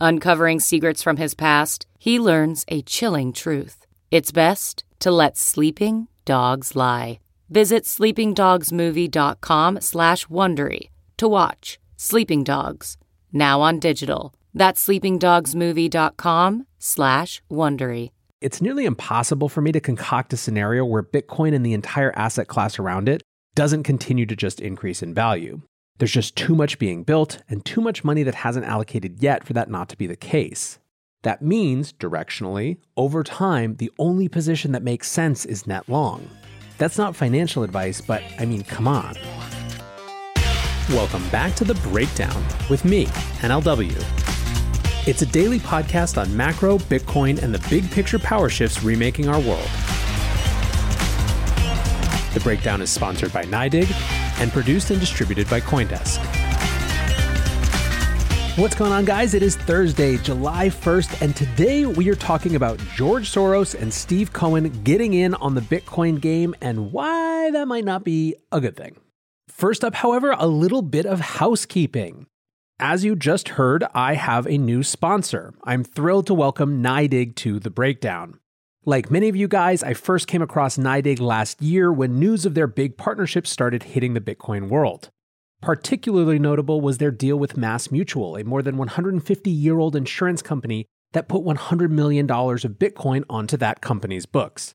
Uncovering secrets from his past, he learns a chilling truth. It's best to let sleeping dogs lie. Visit sleepingdogsmovie.com slash Wondery to watch Sleeping Dogs, now on digital. That's sleepingdogsmovie.com slash Wondery. It's nearly impossible for me to concoct a scenario where Bitcoin and the entire asset class around it doesn't continue to just increase in value. There's just too much being built and too much money that hasn't allocated yet for that not to be the case. That means, directionally, over time, the only position that makes sense is net long. That's not financial advice, but I mean, come on. Welcome back to The Breakdown with me, NLW. It's a daily podcast on macro, Bitcoin, and the big picture power shifts remaking our world. The Breakdown is sponsored by NYDIG and produced and distributed by Coindesk. What's going on, guys? It is Thursday, July 1st, and today we are talking about George Soros and Steve Cohen getting in on the Bitcoin game and why that might not be a good thing. First up, however, a little bit of housekeeping. As you just heard, I have a new sponsor. I'm thrilled to welcome NYDIG to the breakdown. Like many of you guys, I first came across NYDIG last year when news of their big partnership started hitting the Bitcoin world. Particularly notable was their deal with Mass Mutual, a more than 150 year old insurance company that put $100 million of Bitcoin onto that company's books.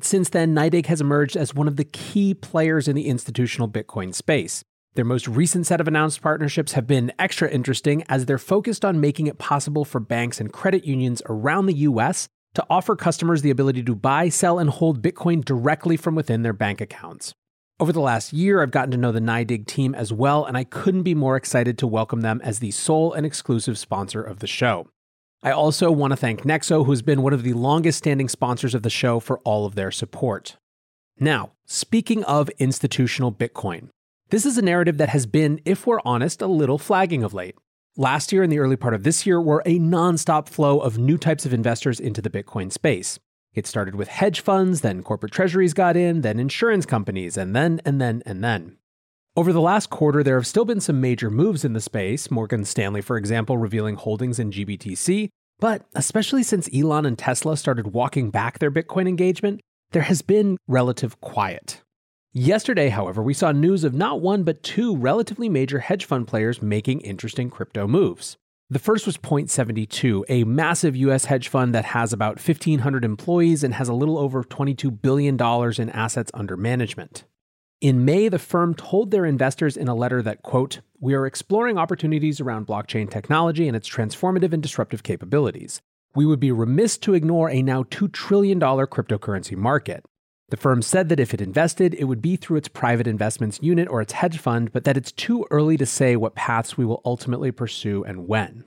Since then, NYDIG has emerged as one of the key players in the institutional Bitcoin space. Their most recent set of announced partnerships have been extra interesting as they're focused on making it possible for banks and credit unions around the US to offer customers the ability to buy, sell, and hold Bitcoin directly from within their bank accounts. Over the last year, I've gotten to know the NYDIG team as well, and I couldn't be more excited to welcome them as the sole and exclusive sponsor of the show. I also want to thank Nexo, who's been one of the longest standing sponsors of the show, for all of their support. Now, speaking of institutional Bitcoin, this is a narrative that has been, if we're honest, a little flagging of late. Last year and the early part of this year were a nonstop flow of new types of investors into the Bitcoin space. It started with hedge funds, then corporate treasuries got in, then insurance companies, and then, and then, and then. Over the last quarter, there have still been some major moves in the space, Morgan Stanley, for example, revealing holdings in GBTC. But especially since Elon and Tesla started walking back their Bitcoin engagement, there has been relative quiet. Yesterday, however, we saw news of not one but two relatively major hedge fund players making interesting crypto moves. The first was Point72, a massive US hedge fund that has about 1,500 employees and has a little over $22 billion in assets under management. In May, the firm told their investors in a letter that, quote, we are exploring opportunities around blockchain technology and its transformative and disruptive capabilities. We would be remiss to ignore a now $2 trillion cryptocurrency market. The firm said that if it invested, it would be through its private investments unit or its hedge fund, but that it's too early to say what paths we will ultimately pursue and when.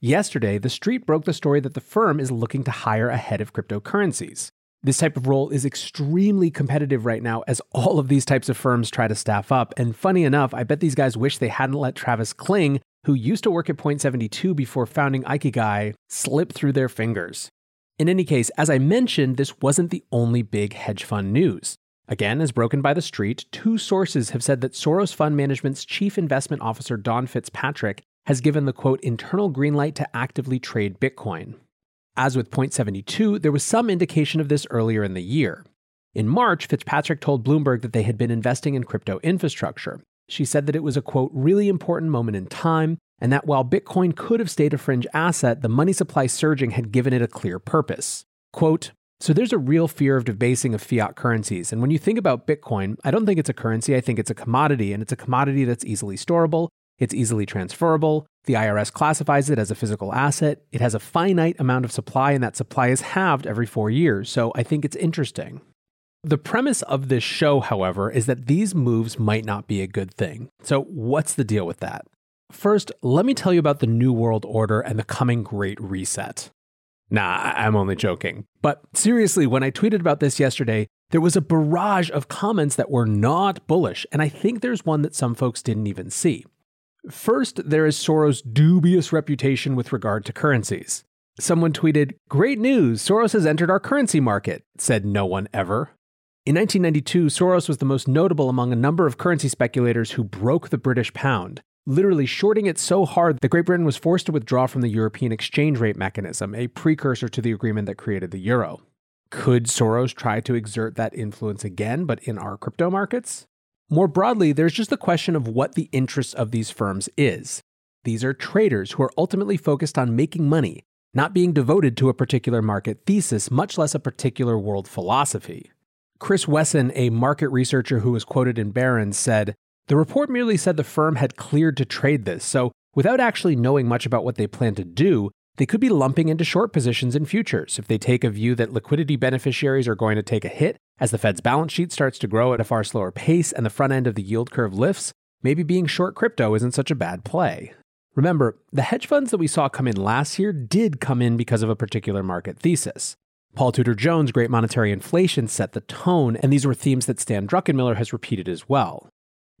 Yesterday, The Street broke the story that the firm is looking to hire a head of cryptocurrencies. This type of role is extremely competitive right now as all of these types of firms try to staff up. And funny enough, I bet these guys wish they hadn't let Travis Kling, who used to work at Point72 before founding Ikigai, slip through their fingers. In any case, as I mentioned, this wasn't the only big hedge fund news. Again, as broken by the street, two sources have said that Soros Fund Management's chief investment officer, Dawn Fitzpatrick, has given the quote internal green light to actively trade Bitcoin. As with Point72, there was some indication of this earlier in the year. In March, Fitzpatrick told Bloomberg that they had been investing in crypto infrastructure. She said that it was a quote, really important moment in time, and that while Bitcoin could have stayed a fringe asset, the money supply surging had given it a clear purpose. Quote, So there's a real fear of debasing of fiat currencies. And when you think about Bitcoin, I don't think it's a currency. I think it's a commodity, and it's a commodity that's easily storable, it's easily transferable. The IRS classifies it as a physical asset. It has a finite amount of supply, and that supply is halved every four years. So I think it's interesting. The premise of this show, however, is that these moves might not be a good thing. So, what's the deal with that? First, let me tell you about the New World Order and the coming Great Reset. Nah, I'm only joking. But seriously, when I tweeted about this yesterday, there was a barrage of comments that were not bullish, and I think there's one that some folks didn't even see. First, there is Soros' dubious reputation with regard to currencies. Someone tweeted, Great news, Soros has entered our currency market, said no one ever. In 1992, Soros was the most notable among a number of currency speculators who broke the British pound, literally shorting it so hard that Great Britain was forced to withdraw from the European exchange rate mechanism, a precursor to the agreement that created the euro. Could Soros try to exert that influence again, but in our crypto markets? More broadly, there's just the question of what the interest of these firms is. These are traders who are ultimately focused on making money, not being devoted to a particular market thesis, much less a particular world philosophy. Chris Weston, a market researcher who was quoted in Barron's, said, The report merely said the firm had cleared to trade this, so without actually knowing much about what they plan to do, they could be lumping into short positions in futures if they take a view that liquidity beneficiaries are going to take a hit as the Fed's balance sheet starts to grow at a far slower pace and the front end of the yield curve lifts. Maybe being short crypto isn't such a bad play. Remember, the hedge funds that we saw come in last year did come in because of a particular market thesis. Paul Tudor Jones' Great Monetary Inflation set the tone, and these were themes that Stan Druckenmiller has repeated as well.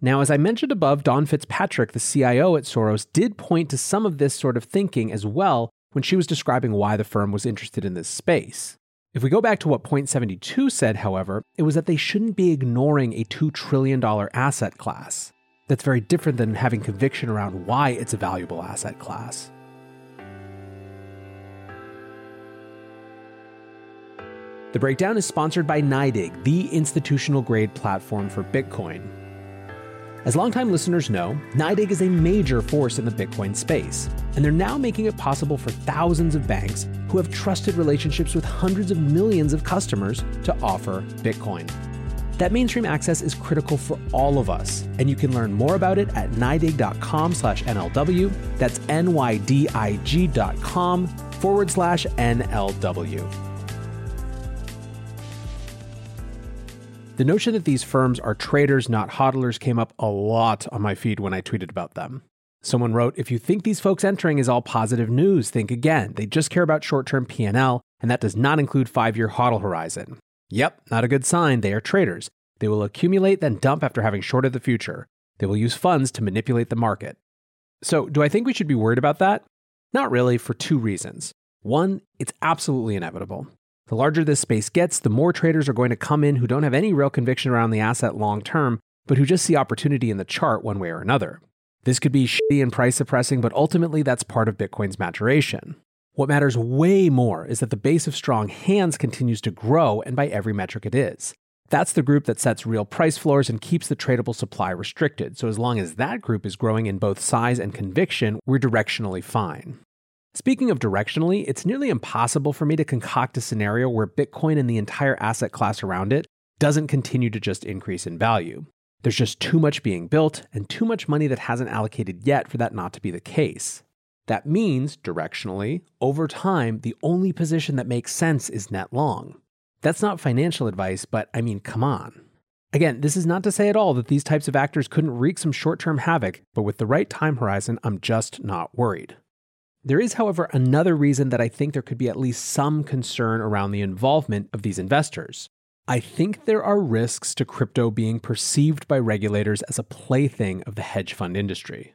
Now, as I mentioned above, Dawn Fitzpatrick, the CIO at Soros, did point to some of this sort of thinking as well when she was describing why the firm was interested in this space. If we go back to what Point 72 said, however, it was that they shouldn't be ignoring a $2 trillion asset class. That's very different than having conviction around why it's a valuable asset class. The breakdown is sponsored by NYDIG, the institutional grade platform for Bitcoin. As longtime listeners know, NYDIG is a major force in the Bitcoin space, and they're now making it possible for thousands of banks who have trusted relationships with hundreds of millions of customers to offer Bitcoin. That mainstream access is critical for all of us, and you can learn more about it at nydig.com slash NLW. That's N-Y-D-I-G dot com forward slash NLW. The notion that these firms are traders, not hodlers, came up a lot on my feed when I tweeted about them. Someone wrote, "If you think these folks entering is all positive news, think again. They just care about short-term P&L, and that does not include 5-year hodl horizon." Yep, not a good sign. They are traders. They will accumulate then dump after having shorted the future. They will use funds to manipulate the market. So, do I think we should be worried about that? Not really, for two reasons. One, it's absolutely inevitable. The larger this space gets, the more traders are going to come in who don't have any real conviction around the asset long term, but who just see opportunity in the chart one way or another. This could be shitty and price suppressing, but ultimately that's part of Bitcoin's maturation. What matters way more is that the base of strong hands continues to grow, and by every metric it is. That's the group that sets real price floors and keeps the tradable supply restricted. So, as long as that group is growing in both size and conviction, we're directionally fine. Speaking of directionally, it's nearly impossible for me to concoct a scenario where Bitcoin and the entire asset class around it doesn't continue to just increase in value. There's just too much being built and too much money that hasn't allocated yet for that not to be the case. That means, directionally, over time, the only position that makes sense is net long. That's not financial advice, but I mean, come on. Again, this is not to say at all that these types of actors couldn't wreak some short term havoc, but with the right time horizon, I'm just not worried. There is, however, another reason that I think there could be at least some concern around the involvement of these investors. I think there are risks to crypto being perceived by regulators as a plaything of the hedge fund industry.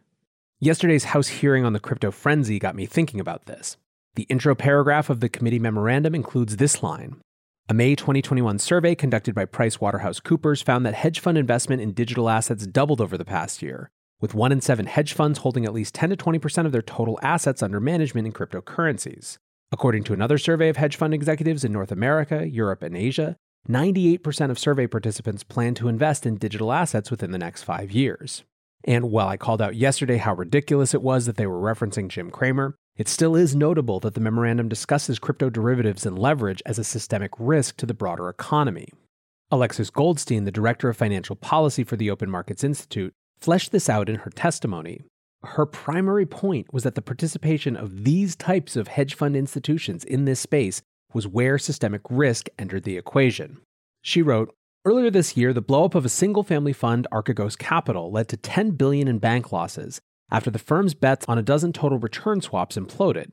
Yesterday's House hearing on the crypto frenzy got me thinking about this. The intro paragraph of the committee memorandum includes this line A May 2021 survey conducted by PricewaterhouseCoopers found that hedge fund investment in digital assets doubled over the past year, with one in seven hedge funds holding at least 10 to 20% of their total assets under management in cryptocurrencies. According to another survey of hedge fund executives in North America, Europe, and Asia, 98% of survey participants plan to invest in digital assets within the next five years. And while I called out yesterday how ridiculous it was that they were referencing Jim Cramer, It still is notable that the memorandum discusses crypto derivatives and leverage as a systemic risk to the broader economy. Alexis Goldstein, the director of financial policy for the Open Markets Institute, fleshed this out in her testimony. Her primary point was that the participation of these types of hedge fund institutions in this space was where systemic risk entered the equation. She wrote, Earlier this year, the blowup of a single family fund, Archegos Capital, led to 10 billion in bank losses after the firm's bets on a dozen total return swaps imploded.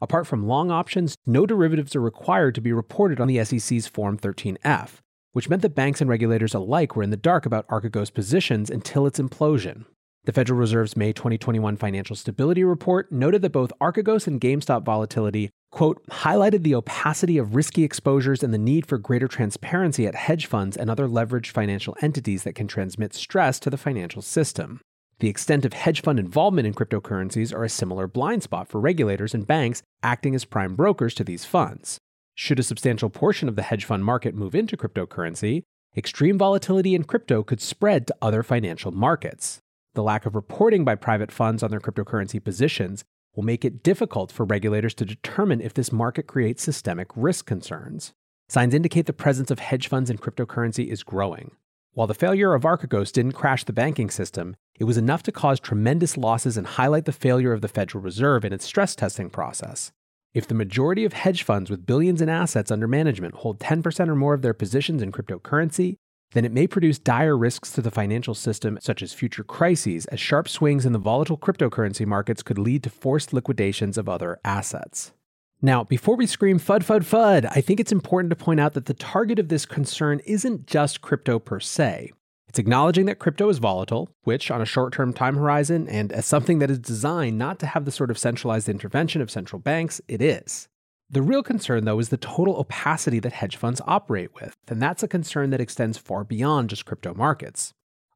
Apart from long options, no derivatives are required to be reported on the SEC's Form 13F, which meant that banks and regulators alike were in the dark about Archegos' positions until its implosion. The Federal Reserve's May 2021 Financial Stability Report noted that both Archegos and GameStop volatility, quote, highlighted the opacity of risky exposures and the need for greater transparency at hedge funds and other leveraged financial entities that can transmit stress to the financial system. The extent of hedge fund involvement in cryptocurrencies are a similar blind spot for regulators and banks acting as prime brokers to these funds. Should a substantial portion of the hedge fund market move into cryptocurrency, extreme volatility in crypto could spread to other financial markets. The lack of reporting by private funds on their cryptocurrency positions will make it difficult for regulators to determine if this market creates systemic risk concerns. Signs indicate the presence of hedge funds in cryptocurrency is growing. While the failure of Archegos didn't crash the banking system, it was enough to cause tremendous losses and highlight the failure of the Federal Reserve in its stress testing process. If the majority of hedge funds with billions in assets under management hold 10% or more of their positions in cryptocurrency, then it may produce dire risks to the financial system, such as future crises, as sharp swings in the volatile cryptocurrency markets could lead to forced liquidations of other assets. Now, before we scream FUD, FUD, FUD, I think it's important to point out that the target of this concern isn't just crypto per se. It's acknowledging that crypto is volatile, which, on a short term time horizon, and as something that is designed not to have the sort of centralized intervention of central banks, it is. The real concern, though, is the total opacity that hedge funds operate with, and that's a concern that extends far beyond just crypto markets.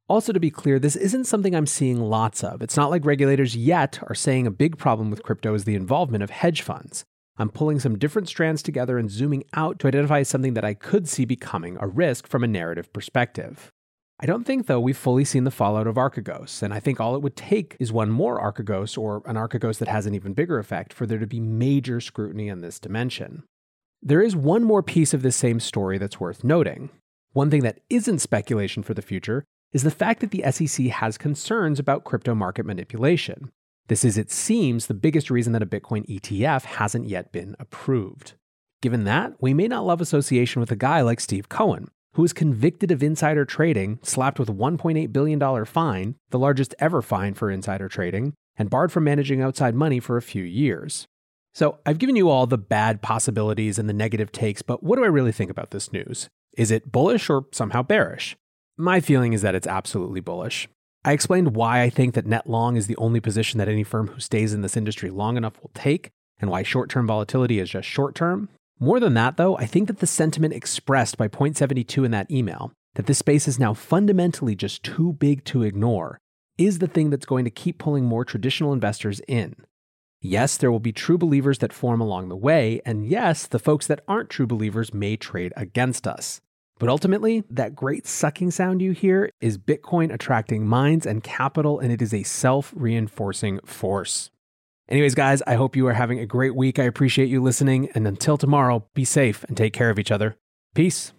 Also, to be clear, this isn't something I'm seeing lots of. It's not like regulators yet are saying a big problem with crypto is the involvement of hedge funds. I'm pulling some different strands together and zooming out to identify something that I could see becoming a risk from a narrative perspective. I don't think, though, we've fully seen the fallout of Archegos, and I think all it would take is one more Archegos or an Archegos that has an even bigger effect for there to be major scrutiny in this dimension. There is one more piece of this same story that's worth noting. One thing that isn't speculation for the future is the fact that the SEC has concerns about crypto market manipulation. This is, it seems, the biggest reason that a Bitcoin ETF hasn't yet been approved. Given that, we may not love association with a guy like Steve Cohen, who was convicted of insider trading, slapped with $1.8 billion fine, the largest ever fine for insider trading, and barred from managing outside money for a few years. So, I've given you all the bad possibilities and the negative takes, but what do I really think about this news? Is it bullish or somehow bearish? My feeling is that it's absolutely bullish. I explained why I think that net long is the only position that any firm who stays in this industry long enough will take, and why short term volatility is just short term. More than that, though, I think that the sentiment expressed by Point 72 in that email, that this space is now fundamentally just too big to ignore, is the thing that's going to keep pulling more traditional investors in. Yes, there will be true believers that form along the way, and yes, the folks that aren't true believers may trade against us. But ultimately, that great sucking sound you hear is Bitcoin attracting minds and capital, and it is a self reinforcing force. Anyways, guys, I hope you are having a great week. I appreciate you listening. And until tomorrow, be safe and take care of each other. Peace.